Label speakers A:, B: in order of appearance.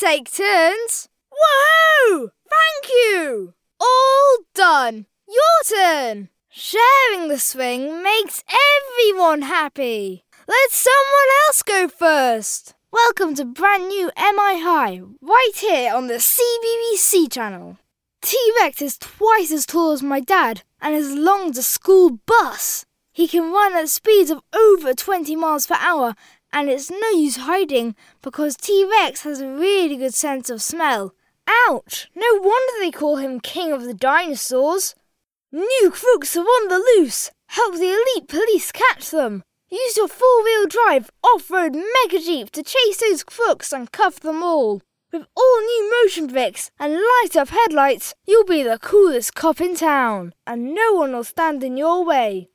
A: take turns. Whoa! Thank you! All done. Your turn. Sharing the swing makes everyone happy. Let someone else go first. Welcome to brand new MI High, right here on the CBBC channel. T Rex is twice as tall as my dad and as long as a school bus. He can run at speeds of over 20 miles per hour, and it's no use hiding because T Rex has a really good sense of smell. Ouch! No wonder they call him King of the Dinosaurs. New crooks are on the loose. Help the elite police catch them. Use your four wheel drive off road mega jeep to chase those crooks and cuff them all. With all new motion bricks and light up headlights, you'll be the coolest cop in town, and no one will stand in your way.